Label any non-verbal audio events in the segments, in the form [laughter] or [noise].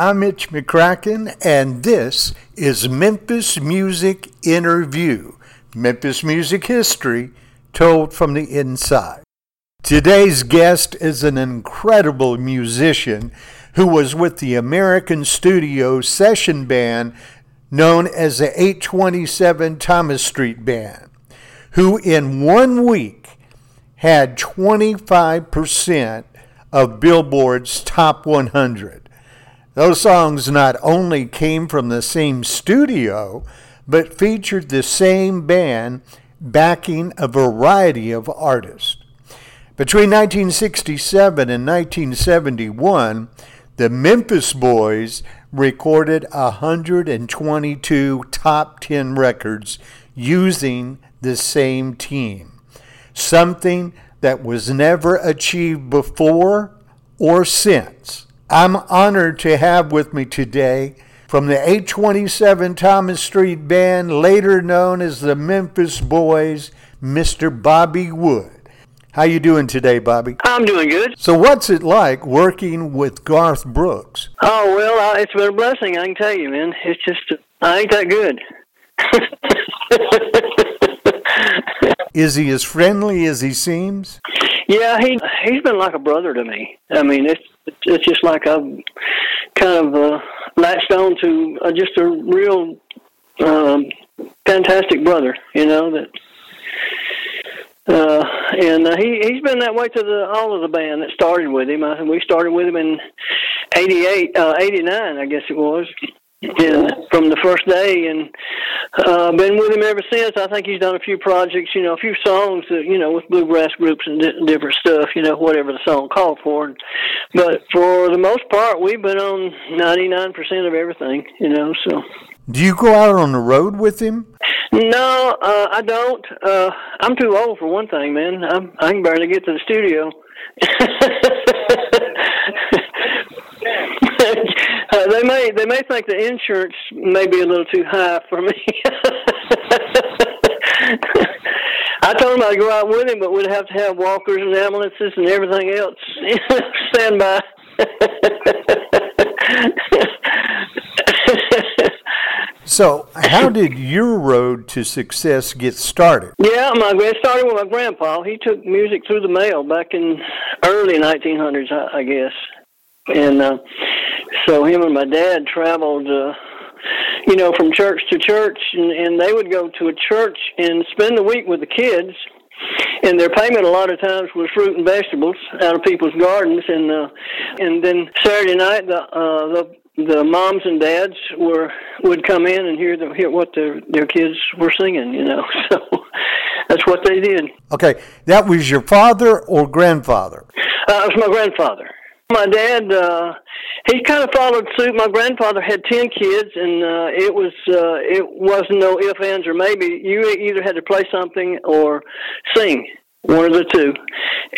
I'm Mitch McCracken, and this is Memphis Music Interview Memphis music history told from the inside. Today's guest is an incredible musician who was with the American Studio session band known as the 827 Thomas Street Band, who in one week had 25% of Billboard's top 100. Those songs not only came from the same studio, but featured the same band backing a variety of artists. Between 1967 and 1971, the Memphis Boys recorded 122 top 10 records using the same team, something that was never achieved before or since. I'm honored to have with me today from the 827 Thomas Street Band, later known as the Memphis Boys, Mr. Bobby Wood. How you doing today, Bobby? I'm doing good. So, what's it like working with Garth Brooks? Oh well, uh, it's been a blessing. I can tell you, man. It's just I ain't that good. [laughs] Is he as friendly as he seems? Yeah, he he's been like a brother to me. I mean, it's it's just like I've kind of uh, latched on to uh, just a real um, fantastic brother. You know that. Uh, and uh, he he's been that way to the all of the band that started with him. I, we started with him in '88, uh, '89, I guess it was and from the first day and uh been with him ever since. I think he's done a few projects you know a few songs that you know with bluegrass groups and di- different stuff you know whatever the song called for. But for the most part we've been on 99% of everything you know so. Do you go out on the road with him? No uh i don't. Uh i'm too old for one thing man. I'm i can barely get to the studio [laughs] [laughs] uh, they may they may think the insurance may be a little too high for me. [laughs] I told him I'd go out with him, but we'd have to have walkers and ambulances and everything else [laughs] stand by. so, how did your road to success get started? Yeah, my it started with my grandpa. He took music through the mail back in early 1900s, I, I guess, and uh, so him and my dad traveled. Uh, you know, from church to church, and, and they would go to a church and spend the week with the kids. And their payment a lot of times was fruit and vegetables out of people's gardens, and uh, and then Saturday night the uh, the the moms and dads were would come in and hear the hear what their their kids were singing, you know. [laughs] So that's what they did. Okay, that was your father or grandfather? Uh, it was my grandfather. My dad, uh, he kind of followed suit. My grandfather had ten kids, and uh, it was uh, it wasn't no if ands or maybe. You either had to play something or sing one of the two.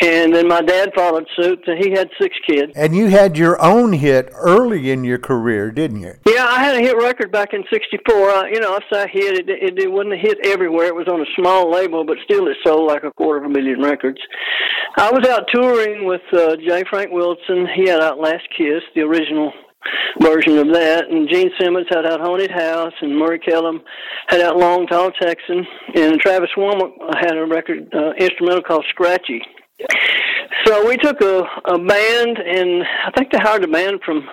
And then my dad followed suit, and he had six kids. And you had your own hit early in your career, didn't you? Yeah, I had a hit record back in '64. Uh, you know, I say hit. It, it, it wasn't a hit everywhere. It was on a small label, but still, it sold like a quarter of a million records. I was out touring with uh, J. Frank Wilson. He had out Last Kiss, the original version of that. And Gene Simmons had out Haunted House, and Murray Kellum had out Long Tall Texan, and Travis Womack had a record uh, instrumental called Scratchy. So we took a, a band, and I think they hired a band from,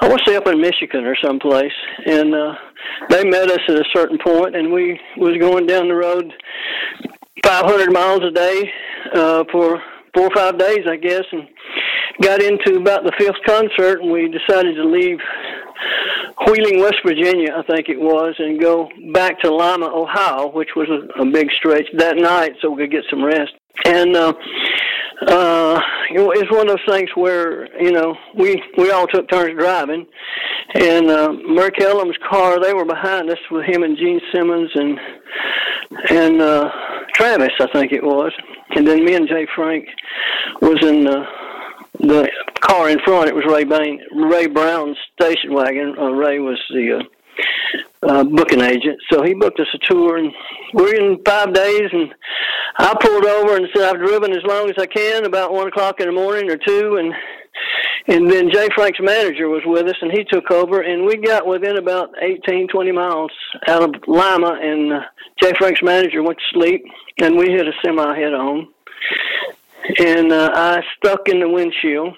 I want to say up in Michigan or someplace, and uh, they met us at a certain point, and we was going down the road 500 miles a day uh, for four or five days, I guess, and got into about the fifth concert, and we decided to leave Wheeling, West Virginia, I think it was, and go back to Lima, Ohio, which was a, a big stretch that night, so we could get some rest. And uh, uh, you know, it's one of those things where you know we we all took turns driving, and uh, Murray Kellum's car they were behind us with him and Gene Simmons and and uh, Travis, I think it was, and then me and Jay Frank was in. the the car in front, it was Ray Bain, Ray Brown's station wagon. Uh, Ray was the uh, uh, booking agent, so he booked us a tour, and we're in five days. And I pulled over and said I've driven as long as I can, about one o'clock in the morning or two, and and then Jay Frank's manager was with us, and he took over, and we got within about 18, 20 miles out of Lima, and uh, Jay Frank's manager went to sleep, and we hit a semi head on, and uh, I stuck in the windshield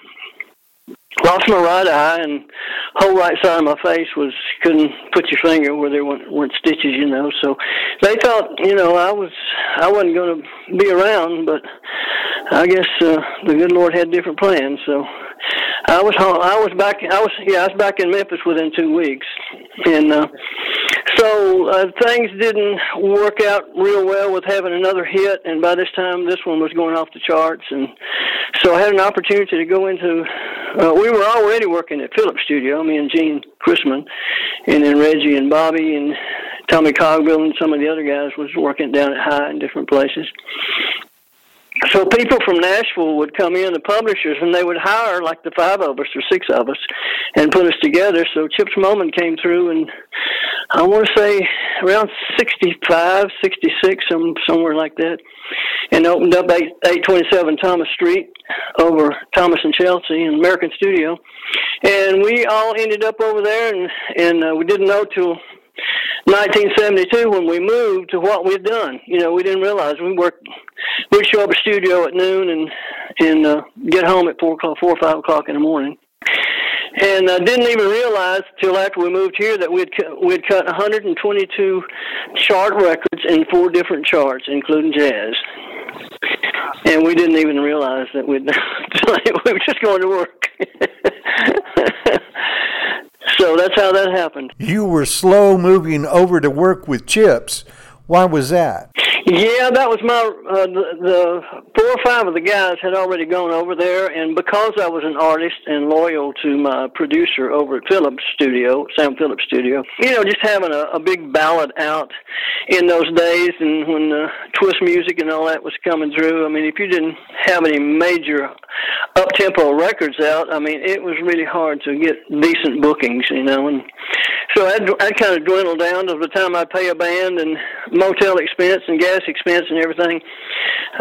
lost my right eye and whole right side of my face was couldn't put your finger where there weren't, weren't stitches you know so they thought you know i was i wasn't going to be around but i guess uh, the good lord had different plans so i was home i was back i was yeah i was back in memphis within two weeks and uh so uh, things didn't work out real well with having another hit and by this time this one was going off the charts and so i had an opportunity to go into uh, we were already working at Phillips Studio, me and Gene Chrisman, and then Reggie and Bobby and Tommy Cogbill and some of the other guys was working down at Hi in different places. So people from Nashville would come in, the publishers, and they would hire like the five of us or six of us and put us together. So Chips Moman came through and I want to say around 65, 66, some, somewhere like that, and opened up 8, 827 Thomas Street over Thomas and Chelsea in American Studio. And we all ended up over there, and, and uh, we didn't know till 1972 when we moved to what we'd done. You know, we didn't realize we worked. We'd show up at studio at noon and and uh, get home at four o'clock, four or five o'clock in the morning and I didn't even realize till after we moved here that we'd we'd cut 122 chart records in four different charts, including jazz. And we didn't even realize that we'd [laughs] we were just going to work. [laughs] so that's how that happened. You were slow moving over to work with Chips. Why was that? Yeah, that was my uh, the, the four or five of the guys had already gone over there, and because I was an artist and loyal to my producer over at Phillips Studio, Sam Phillips Studio, you know, just having a, a big ballad out in those days, and when the twist music and all that was coming through, I mean, if you didn't have any major up tempo records out, I mean, it was really hard to get decent bookings, you know, and so I'd, I'd kind of dwindle down to the time I'd pay a band and motel expense and gas expense and everything.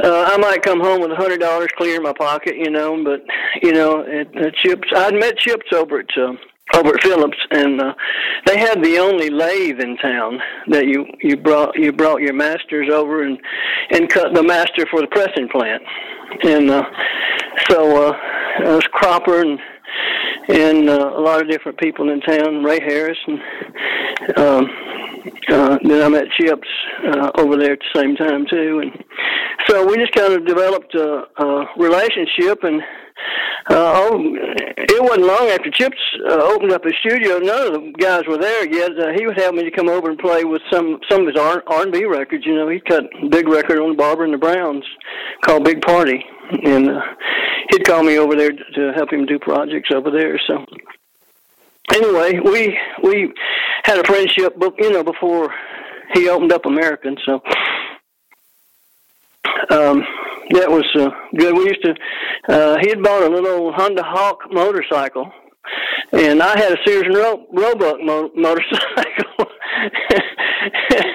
Uh, I might come home with a hundred dollars clear in my pocket, you know, but you know, at, at Chips, I'd met Chips over at. Uh, over at Phillips, and uh, they had the only lathe in town that you you brought you brought your masters over and and cut the master for the pressing plant, and uh, so uh, it was Cropper and and uh, a lot of different people in town, Ray Harris, and um, uh, then I met Chips uh, over there at the same time too, and so we just kind of developed a, a relationship and uh, oh, it wasn't long after Chips uh, opened up his studio. None of the guys were there yet. Uh, he would have me to come over and play with some some of his R and B records. You know, he cut a big record on Barbara and the Browns called Big Party, and uh, he'd call me over there to help him do projects over there. So anyway, we we had a friendship, you know, before he opened up American. So um, that was uh, good. We used to. Uh, he had bought a little Honda Hawk motorcycle, and I had a Sears and Ro- Roebuck mo- motorcycle. [laughs]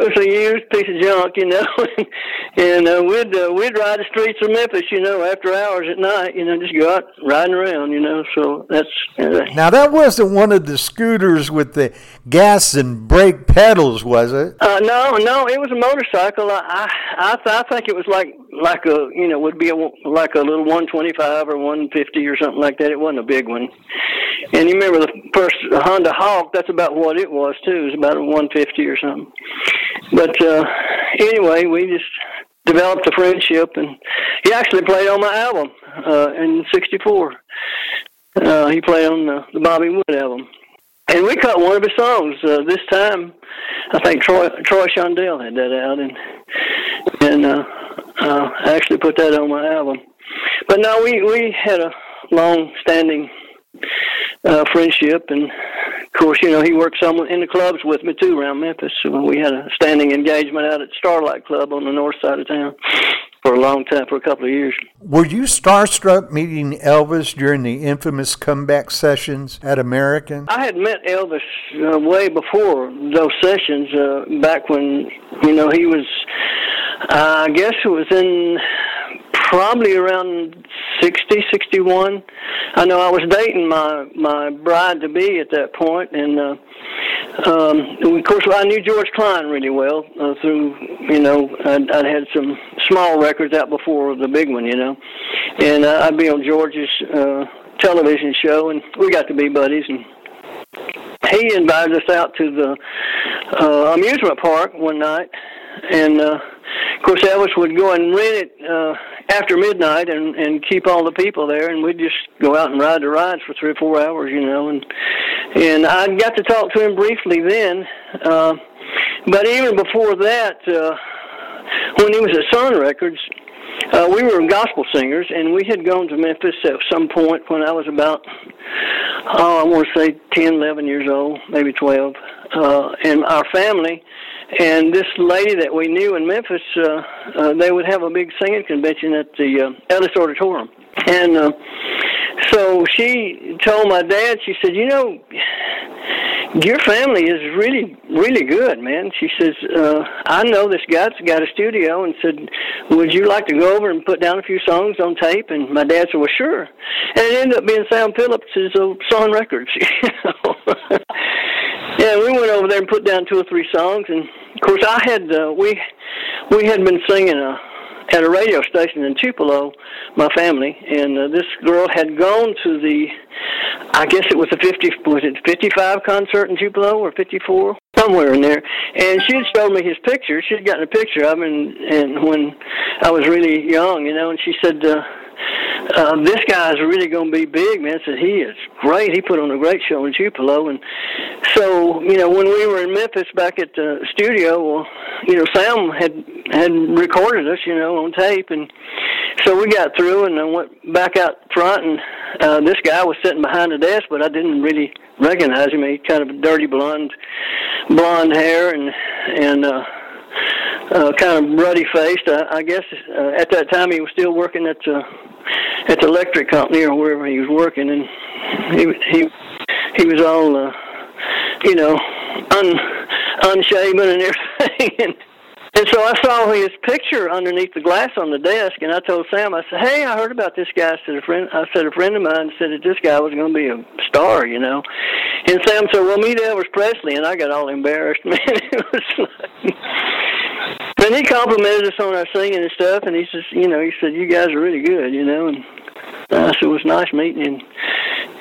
it was a used piece of junk, you know, [laughs] and uh, we'd uh, we'd ride the streets of Memphis, you know, after hours at night, you know, just go out riding around, you know. So that's uh, now that wasn't one of the scooters with the gas and brake pedals, was it? Uh, no, no, it was a motorcycle. I I I, th- I think it was like like a you know would be a like a little 125 or 150 or something like that. It wasn't a big one. And you remember the first Honda Hawk? That's about what it was too. It was about a 150 or something. But uh, anyway, we just developed a friendship, and he actually played on my album uh, in '64. Uh, he played on the, the Bobby Wood album, and we cut one of his songs. Uh, this time, I think Troy Troy Shondell had that out, and and uh, uh, I actually put that on my album. But no, we we had a long-standing uh, friendship, and course, you know, he worked some in the clubs with me too around Memphis. We had a standing engagement out at Starlight Club on the north side of town for a long time, for a couple of years. Were you starstruck meeting Elvis during the infamous comeback sessions at American? I had met Elvis uh, way before those sessions, uh, back when, you know, he was, uh, I guess it was in probably around 60, 61. I know I was dating my my bride to be at that point, and uh, um, of course I knew George Klein really well uh, through you know I'd, I'd had some small records out before the big one, you know, and uh, I'd be on George's uh, television show, and we got to be buddies and he invited us out to the uh, amusement park one night, and uh, of course Elvis would go and rent it uh, after midnight and and keep all the people there, and we'd just go out and ride the rides for three or four hours, you know, and and I got to talk to him briefly then, uh, but even before that. Uh, when he was at Sun Records, uh, we were gospel singers, and we had gone to Memphis at some point when I was about, oh, I want to say 10, 11 years old, maybe 12. Uh, and our family and this lady that we knew in Memphis, uh, uh, they would have a big singing convention at the uh, Ellis Auditorium. And uh, so she told my dad, she said, you know, your family is really, really good, man. She says, uh, I know this guy's got a studio and said, would you like to go over and put down a few songs on tape? And my dad said, well, sure. And it ended up being Sam Phillips' uh, Sun Records. [laughs] [laughs] yeah, we went over there and put down two or three songs. And of course, I had, uh, we, we had been singing a, at a radio station in Tupelo, my family, and uh, this girl had gone to the, I guess it was the 50, was it 55 concert in Tupelo or 54? Somewhere in there, and she had showed me his picture. She had gotten a picture of him, and, and when I was really young, you know, and she said, uh, uh, this guy's really going to be big, man. Said he is great. He put on a great show in Tupelo, and so you know when we were in Memphis back at the studio, well, you know Sam had had recorded us, you know, on tape, and so we got through and I went back out front, and uh, this guy was sitting behind the desk, but I didn't really recognize him. He kind of dirty blonde, blonde hair, and and. uh uh, kind of ruddy faced. I, I guess uh, at that time he was still working at the at the electric company or wherever he was working, and he he he was all uh, you know un unshaven and [laughs] everything. And so I saw his picture underneath the glass on the desk, and I told Sam, I said, "Hey, I heard about this guy." I said a friend, I said a friend of mine said that this guy was going to be a star, you know. And Sam said, "Well, meet Elvis Presley," and I got all embarrassed, [laughs] man. it was like, and he complimented us on our singing and stuff, and he says, you know, he said, you guys are really good, you know, and I said, it was nice meeting him.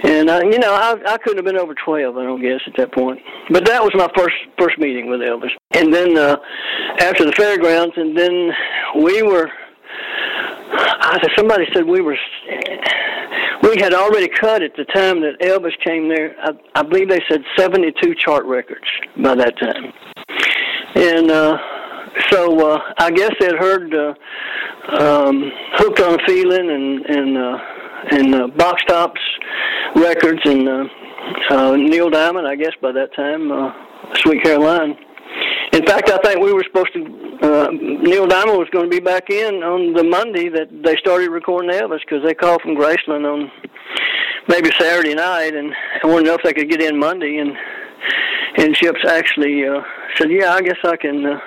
And uh, you know, I I couldn't have been over twelve, I don't guess, at that point. But that was my first first meeting with Elvis. And then uh, after the fairgrounds, and then we were. I, somebody said we were. We had already cut at the time that Elvis came there. I, I believe they said seventy-two chart records by that time. And uh, so uh, I guess they'd heard uh, um, "Hooked on a Feeling" and and uh, and uh, Box Tops records and uh, uh, Neil Diamond. I guess by that time, uh, "Sweet Caroline." In fact, I think we were supposed to. Uh, Neil Diamond was going to be back in on the Monday that they started recording Elvis because they called from Graceland on maybe Saturday night and I wanted to know if they could get in Monday and and Chips actually uh, said, "Yeah, I guess I can." Uh,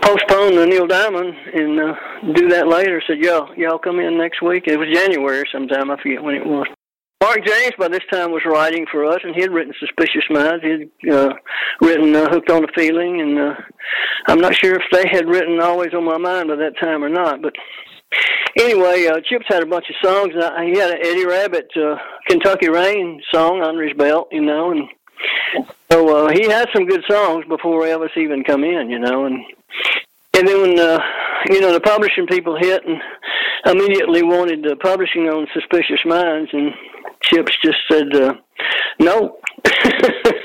postpone the Neil Diamond and uh, do that later. Said, y'all, y'all come in next week. It was January sometime. I forget when it was. Mark James by this time was writing for us, and he had written Suspicious Minds. He had uh, written uh, Hooked on a Feeling, and uh, I'm not sure if they had written Always on My Mind by that time or not. But anyway, uh, Chips had a bunch of songs. He had an Eddie Rabbitt uh, Kentucky Rain song under his belt, you know, and so uh, he had some good songs before Elvis even come in, you know, and and then when uh, you know the publishing people hit and immediately wanted the publishing on Suspicious Minds, and Chips just said uh, no. [laughs]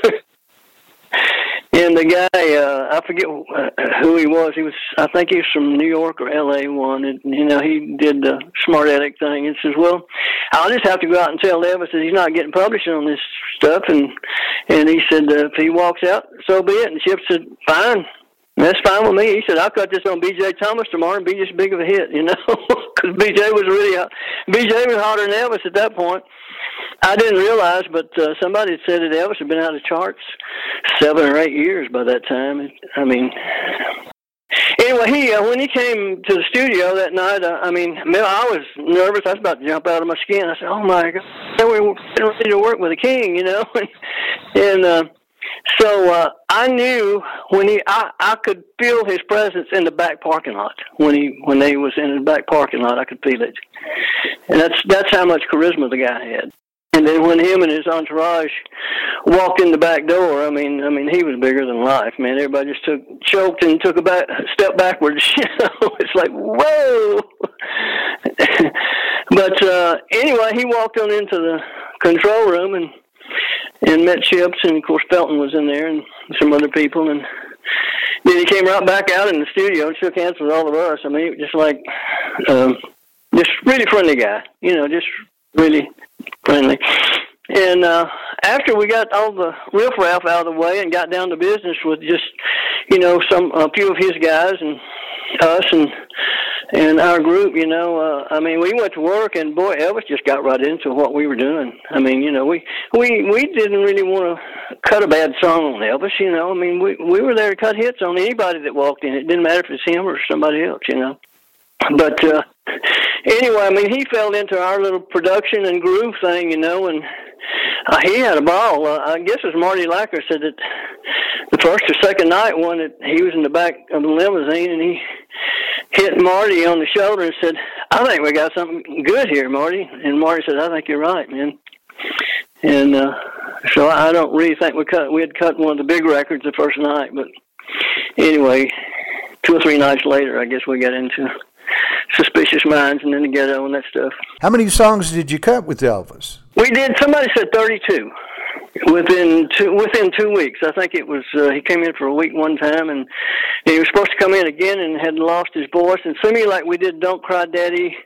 And the guy, uh, I forget [clears throat] who he was. He was, I think he was from New York or L.A. One, and you know he did the smart aleck thing and says, "Well, I'll just have to go out and tell Elvis that he's not getting published on this stuff." And and he said, uh, "If he walks out, so be it." And Chip said, "Fine." That's fine with me. He said, I'll cut this on B.J. Thomas tomorrow and be just big of a hit, you know, [laughs] because B.J. was really hot. B.J. was hotter than Elvis at that point. I didn't realize, but uh, somebody had said that Elvis had been out of charts seven or eight years by that time. I mean, anyway, he uh, when he came to the studio that night, uh, I mean, I was nervous. I was about to jump out of my skin. I said, "Oh my God, we're ready to work with the king," you know, [laughs] and. uh so uh, I knew when he, I, I could feel his presence in the back parking lot when he when he was in the back parking lot. I could feel it, and that's that's how much charisma the guy had. And then when him and his entourage walked in the back door, I mean, I mean, he was bigger than life, man. Everybody just took choked and took a back, step backwards. [laughs] You know, it's like whoa. [laughs] but uh, anyway, he walked on into the control room and and met Chips, and of course Felton was in there, and some other people, and then he came right back out in the studio and shook hands with all of us. I mean, just like, um, just really friendly guy, you know, just really friendly. And uh, after we got all the riffraff out of the way and got down to business with just, you know, some a few of his guys and us and and our group, you know, uh, I mean, we went to work, and boy, Elvis just got right into what we were doing. I mean, you know, we we we didn't really want to cut a bad song on Elvis. You know, I mean, we we were there to cut hits on anybody that walked in. It didn't matter if it's him or somebody else. You know, but uh, anyway, I mean, he fell into our little production and groove thing, you know, and uh, he had a ball. Uh, I guess it was Marty Lacker said that the first or second night, one that he was in the back of the limousine, and he hit Marty on the shoulder and said, "I think we got something good here, Marty." And Marty said, "I think you're right, man." And uh, so I don't really think we cut. We had cut one of the big records the first night, but anyway, two or three nights later, I guess we got into Suspicious Minds and then the Ghetto and that stuff. How many songs did you cut with Elvis? We did. Somebody said thirty-two within two within two weeks. I think it was uh, he came in for a week one time, and he was supposed to come in again and had lost his voice. And similarly, like we did "Don't Cry Daddy"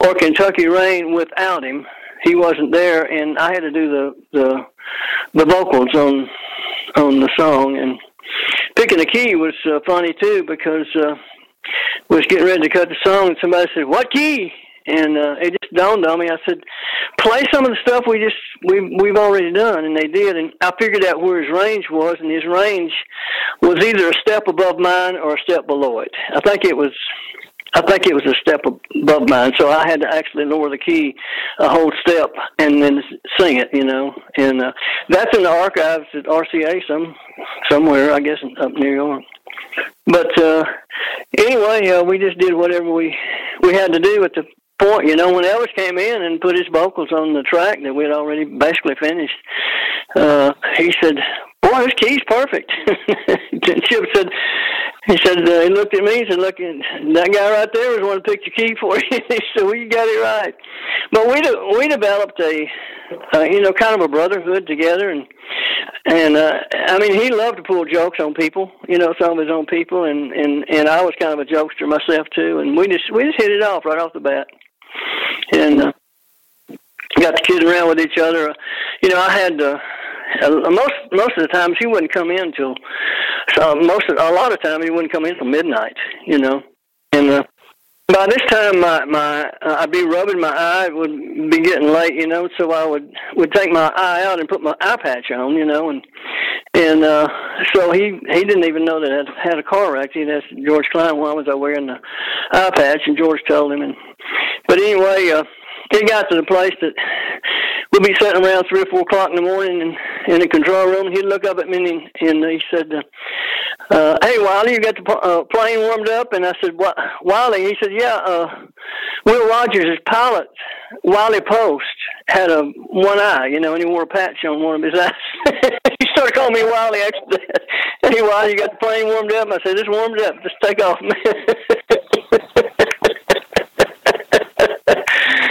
or "Kentucky Rain" without him, he wasn't there, and I had to do the the the vocals on on the song. And picking the key was uh, funny too because. Uh, was getting ready to cut the song, and somebody said, "What key?" and uh, it just dawned on me. I said, "Play some of the stuff we just we we've already done," and they did. And I figured out where his range was, and his range was either a step above mine or a step below it. I think it was. I think it was a step above mine, so I had to actually lower the key a whole step and then sing it, you know. And uh, that's in the archives at RCA some somewhere, I guess, up New York. But uh, anyway, uh, we just did whatever we we had to do at the point, you know, when Elvis came in and put his vocals on the track that we'd already basically finished, uh, he said, "Boy, this key's perfect." [laughs] and Chip said, "He said uh, he looked at me and said, look, that guy right there was one to pick the key for [laughs] you." he said, "Well, you got it right." But we we developed a, uh, you know, kind of a brotherhood together, and and uh, I mean, he loved to pull jokes on people, you know, some of his own people, and and and I was kind of a jokester myself too, and we just we just hit it off right off the bat and uh, got to kidding around with each other. You know, I had uh, most most of the times he wouldn't come in till so most of, a lot of time he wouldn't come in till midnight. You know, and uh, by this time my my uh, I'd be rubbing my eye. It would be getting late. You know, so I would would take my eye out and put my eye patch on. You know, and and uh, so he he didn't even know that I had a car wreck. He asked George Klein why was I wearing the eye patch, and George told him. And but anyway, uh, it got to the place that we'd be sitting around three or four o'clock in the morning in, in the control room. He'd look up at me and, and he said, uh, "Hey, Wiley, you got the uh, plane warmed up?" And I said, "What, Wiley?" He said, "Yeah, uh, Will Rogers, pilot, Wiley Post, had a one eye, you know, and he wore a patch on one of his [laughs] eyes." he started calling me Wiley after that. Hey, Wiley, you got the plane warmed up? I said, "It's warmed up. Just take off, man." [laughs]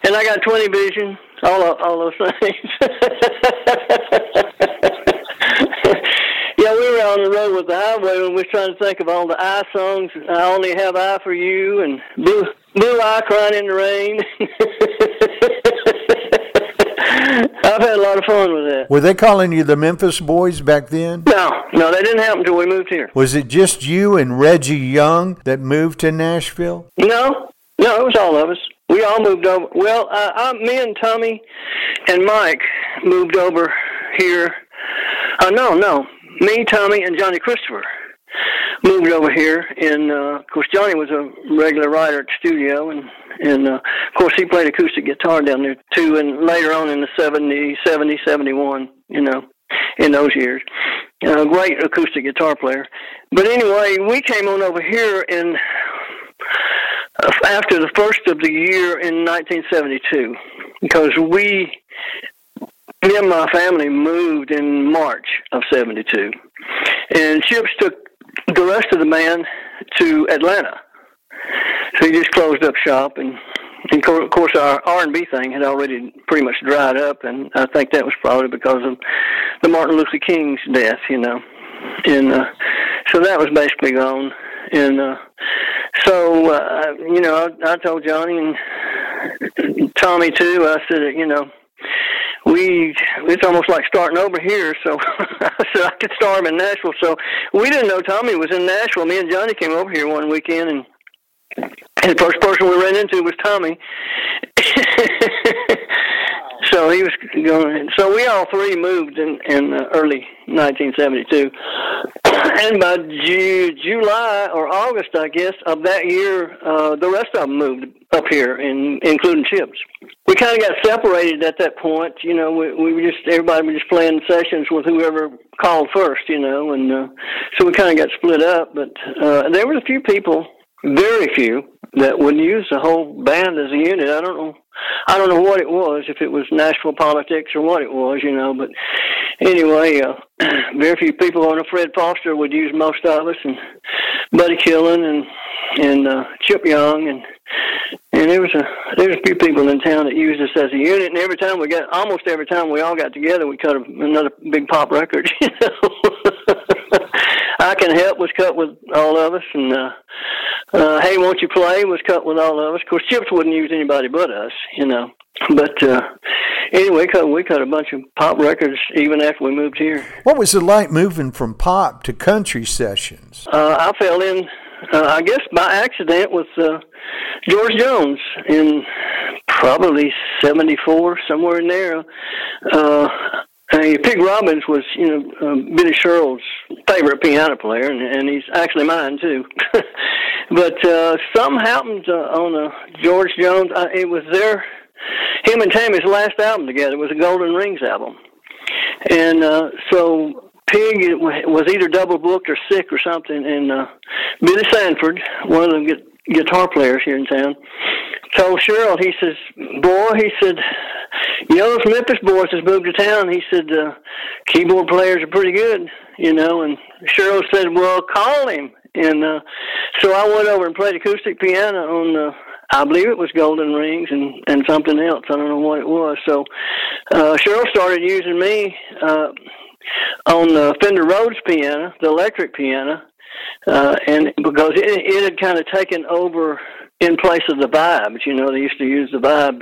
and I got 20 vision, all of, all those things. [laughs] yeah, we were on the road with the highway and we were trying to think of all the I songs. I only have I for you and blue blue eye crying in the rain. [laughs] I've had a lot of fun with that. Were they calling you the Memphis Boys back then? No, no, that didn't happen until we moved here. Was it just you and Reggie Young that moved to Nashville? No, no, it was all of us. We all moved over. Well, uh, I, me and Tommy and Mike moved over here. Uh, no, no, me, Tommy, and Johnny Christopher moved over here, and uh, of course Johnny was a regular writer at the studio, and and uh, of course he played acoustic guitar down there too, and later on in the 70, 70, 71, you know, in those years, uh, great acoustic guitar player. But anyway, we came on over here and uh, after the first of the year in 1972 because we me and my family moved in March of 72. And Chips took the rest of the band to Atlanta. So he just closed up shop and and of course our R&B thing had already pretty much dried up and I think that was probably because of the Martin Luther King's death, you know. And uh so that was basically gone and uh so uh you know I, I told Johnny and Tommy too I said you know we it's almost like starting over here. So [laughs] I said I could start him in Nashville. So we didn't know Tommy was in Nashville. Me and Johnny came over here one weekend, and, and the first person we ran into was Tommy. [laughs] so he was going. So we all three moved in in early 1972, [coughs] and by Ju- July or August, I guess, of that year, uh, the rest of them moved up here, in, including Chips. We kind of got separated at that point. You know, we, we were just everybody was just playing sessions with whoever called first. You know, and uh, so we kind of got split up. But uh, there was a few people, very few, that would use the whole band as a unit. I don't know. I don't know what it was, if it was Nashville politics or what it was, you know. But anyway, uh, [clears throat] very few people. on a Fred Foster would use most of us, and Buddy Killen and and uh, Chip Young, and and there was a there was a few people in town that used us as a unit. And every time we got, almost every time we all got together, we cut a, another big pop record. [laughs] You know. I Can Help was cut with all of us, and uh, uh, Hey, Won't You Play was cut with all of us. Of course, Chips wouldn't use anybody but us, you know. But uh, anyway, cut, we cut a bunch of pop records even after we moved here. What was it like moving from pop to country sessions? Uh, I fell in, uh, I guess by accident, with uh, George Jones in probably 74, somewhere in there. Uh, Hey, Pig Robbins was, you know, uh, Billy Sherrill's favorite piano player, and, and he's actually mine too. [laughs] but uh, something happened uh, on uh, George Jones. Uh, it was their, him and Tammy's last album together. It was a Golden Rings album, and uh, so Pig was either double booked or sick or something, and uh, Billy Sanford, one of the guitar players here in town, told Sherrill, he says, boy, he said, you know, those Memphis boys has moved to town. He said, uh, keyboard players are pretty good, you know, and Sherrill said, well, call him. And, uh, so I went over and played acoustic piano on, uh, I believe it was Golden Rings and, and something else. I don't know what it was. So, uh, Sherrill started using me, uh, on the Fender Rhodes piano, the electric piano, uh, and because it, it had kind of taken over in place of the vibes. You know, they used to use the vibes,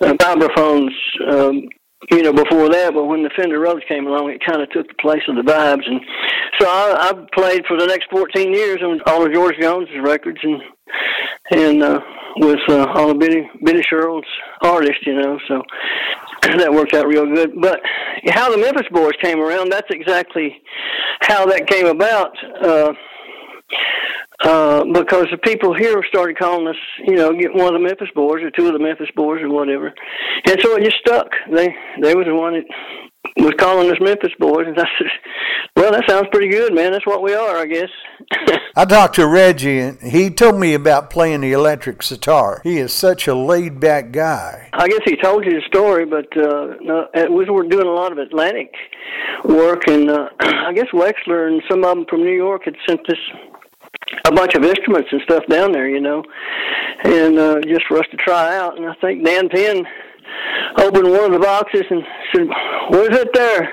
uh, vibraphones, um, you know, before that. But when the Fender Rhodes came along, it kind of took the place of the vibes. And so I, I played for the next 14 years on all of George Jones's records and and uh, with uh, all of Billy Billy Sherrill's artists, you know. So [clears throat] that worked out real good. But how the Memphis Boys came around, that's exactly how that came about. Uh, uh, because the people here started calling us, you know, get one of the Memphis boys or two of the Memphis boys or whatever, and so it just stuck. They they was the one that was calling us Memphis boys, and I said, "Well, that sounds pretty good, man. That's what we are, I guess." [laughs] I talked to Reggie, and he told me about playing the electric sitar. He is such a laid-back guy. I guess he told you the story, but uh, no, we were doing a lot of Atlantic work, and uh, [clears throat] I guess Wexler and some of them from New York had sent this a bunch of instruments and stuff down there, you know, and uh, just for us to try out. And I think Dan Penn opened one of the boxes and said, "What is it there?"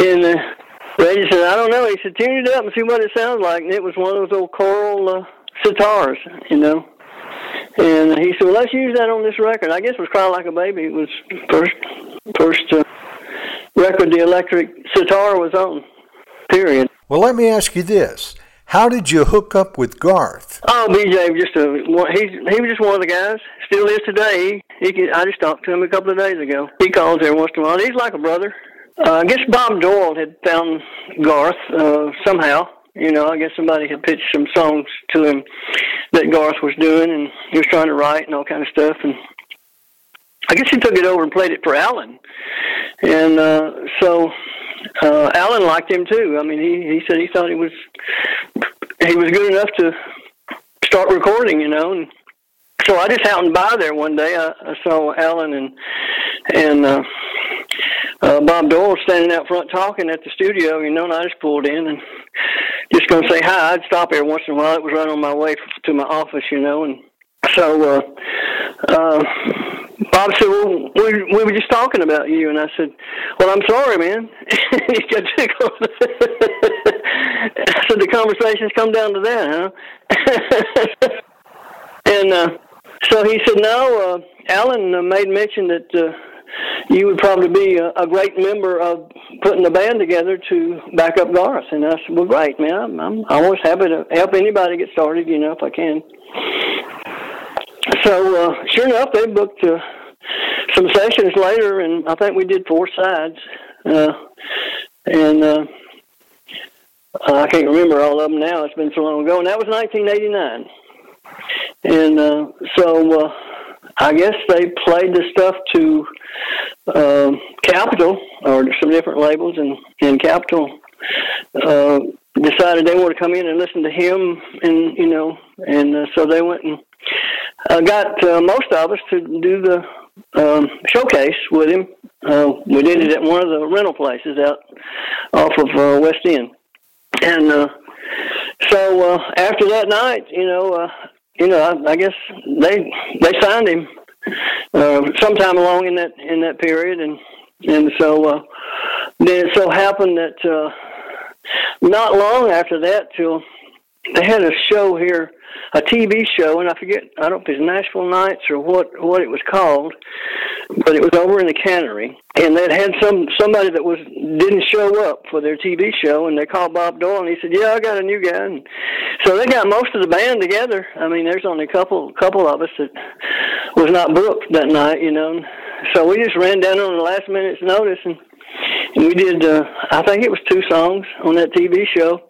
[laughs] and uh, Reggie said, "I don't know." He said, "Tune it up and see what it sounds like." And it was one of those old Coral uh, sitars, you know. And he said, "Well, let's use that on this record." I guess it was "Cry Like a Baby." It was first first uh, record the electric sitar was on. Period. Well, let me ask you this. How did you hook up with Garth? Oh, BJ, just a he. He was just one of the guys. Still is today. He, he I just talked to him a couple of days ago. He calls every once in a while. He's like a brother. uh, I guess Bob Doyle had found Garth uh, somehow. You know, I guess somebody had pitched some songs to him that Garth was doing, and he was trying to write and all kind of stuff. And I guess he took it over and played it for Allen, and uh, so uh, Allen liked him too. I mean, he he said he thought he was he was good enough to start recording, you know. And so I just happened by there one day. I, I saw Allen and and uh, uh, Bob Doyle standing out front talking at the studio, you know, and I just pulled in and just going to say hi. I'd stop every once in a while. It was right on my way to my office, you know, and so uh, uh, Bob said, "Well, we we were just talking about you," and I said, "Well, I'm sorry, man." he got tickled. I said, "The conversations come down to that, huh?" [laughs] and uh, so he said, "No." Uh, Allen uh, made mention that. Uh, you would probably be a, a great member of putting the band together to back up Garth. And I said, well, great, man. I'm, I'm always happy to help anybody get started, you know, if I can. So, uh, sure enough, they booked uh, some sessions later, and I think we did four sides. Uh, and uh, I can't remember all of them now. It's been so long ago. And that was 1989. And uh, so uh, I guess they played the stuff to um, Capitol or some different labels, and and Capitol uh, decided they wanted to come in and listen to him, and you know, and uh, so they went and uh, got uh, most of us to do the um, showcase with him. Uh, we did it at one of the rental places out off of uh, West End, and uh, so uh, after that night, you know, uh, you know, I, I guess they they signed him uh, sometime along in that in that period, and and so uh, then it so happened that uh, not long after that, till they had a show here a TV show, and I forget, I don't know if it's Nashville Nights or what what it was called, but it was over in the cannery, and they had some somebody that was didn't show up for their TV show, and they called Bob Doyle, and he said, "Yeah, I got a new guy." And so they got most of the band together. I mean, there's only a couple couple of us that was not booked that night, you know. So we just ran down on the last minute's notice, and, and we did. Uh, I think it was two songs on that TV show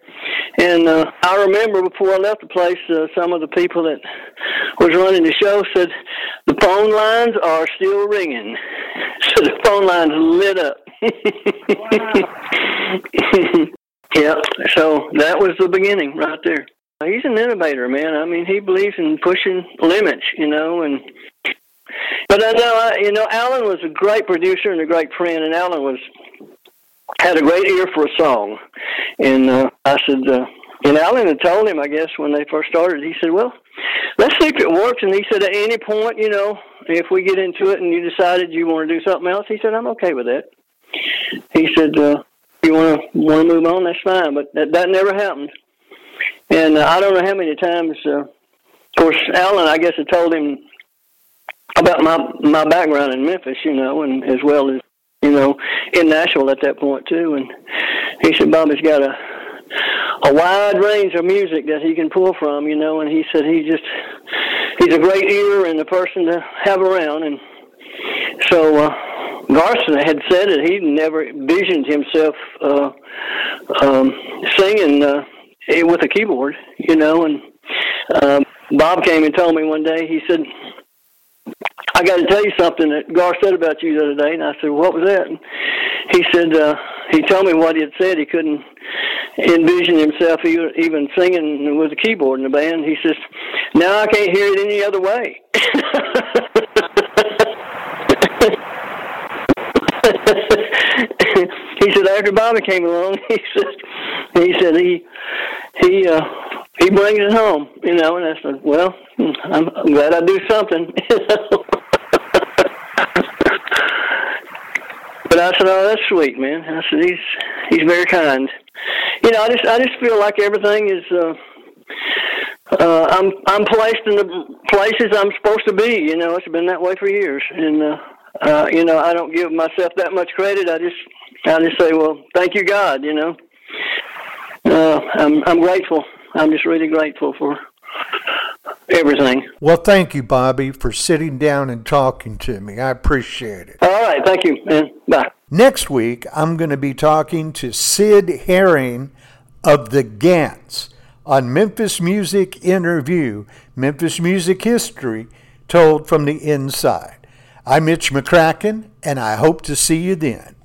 and uh, I remember before I left the place, uh, some of the people that was running the show said the phone lines are still ringing. [laughs] So the phone lines lit up. [laughs] yeah, so that was the beginning right there. He's an innovator, man. I mean, he believes in pushing limits, you know, and but I know, I, you know, Allen was a great producer and a great friend, and Allen was had a great ear for a song. And uh, I said, uh, and Allen had told him, I guess, when they first started, he said, well, let's see if it works. And he said, at any point, you know, if we get into it and you decided you want to do something else, he said, I'm okay with that. He said, uh, you want to want to move on, that's fine. But that, that never happened. And uh, I don't know how many times, uh, of course, Allen, I guess, had told him about my my background in Memphis, you know, and as well as you know, in Nashville at that point too. And he said Bobby's got a a wide range of music that he can pull from, you know. And he said he just he's a great ear and a person to have around. And so uh, Garson had said that he never visioned himself uh, um, singing uh, with a keyboard, you know. And um, Bob came and told me one day. He said I got to tell you something that Garth said about you the other day. And I said, what was that? And he said, uh, he told me what he had said. He couldn't envision himself even singing with a keyboard in the band. He says, now I can't hear it any other way. [laughs] he said after Bobby came along, [laughs] he said he said he he uh he brings it home, you know, and I said, Well, I'm, I'm glad I do something. [laughs] but I said, Oh, that's sweet, man. I said he's he's very kind. You know, I just I just feel like everything is uh uh I'm I'm placed in the places I'm supposed to be, you know, it's been that way for years. And uh uh, you know, I don't give myself that much credit. I just, I just say, well, thank you, God. You know, uh, I'm, I'm grateful. I'm just really grateful for everything. Well, thank you, Bobby, for sitting down and talking to me. I appreciate it. All right, thank you, man. Bye. Next week, I'm going to be talking to Sid Herring of the Gants on Memphis Music Interview, Memphis Music History Told from the Inside. I'm Mitch McCracken, and I hope to see you then.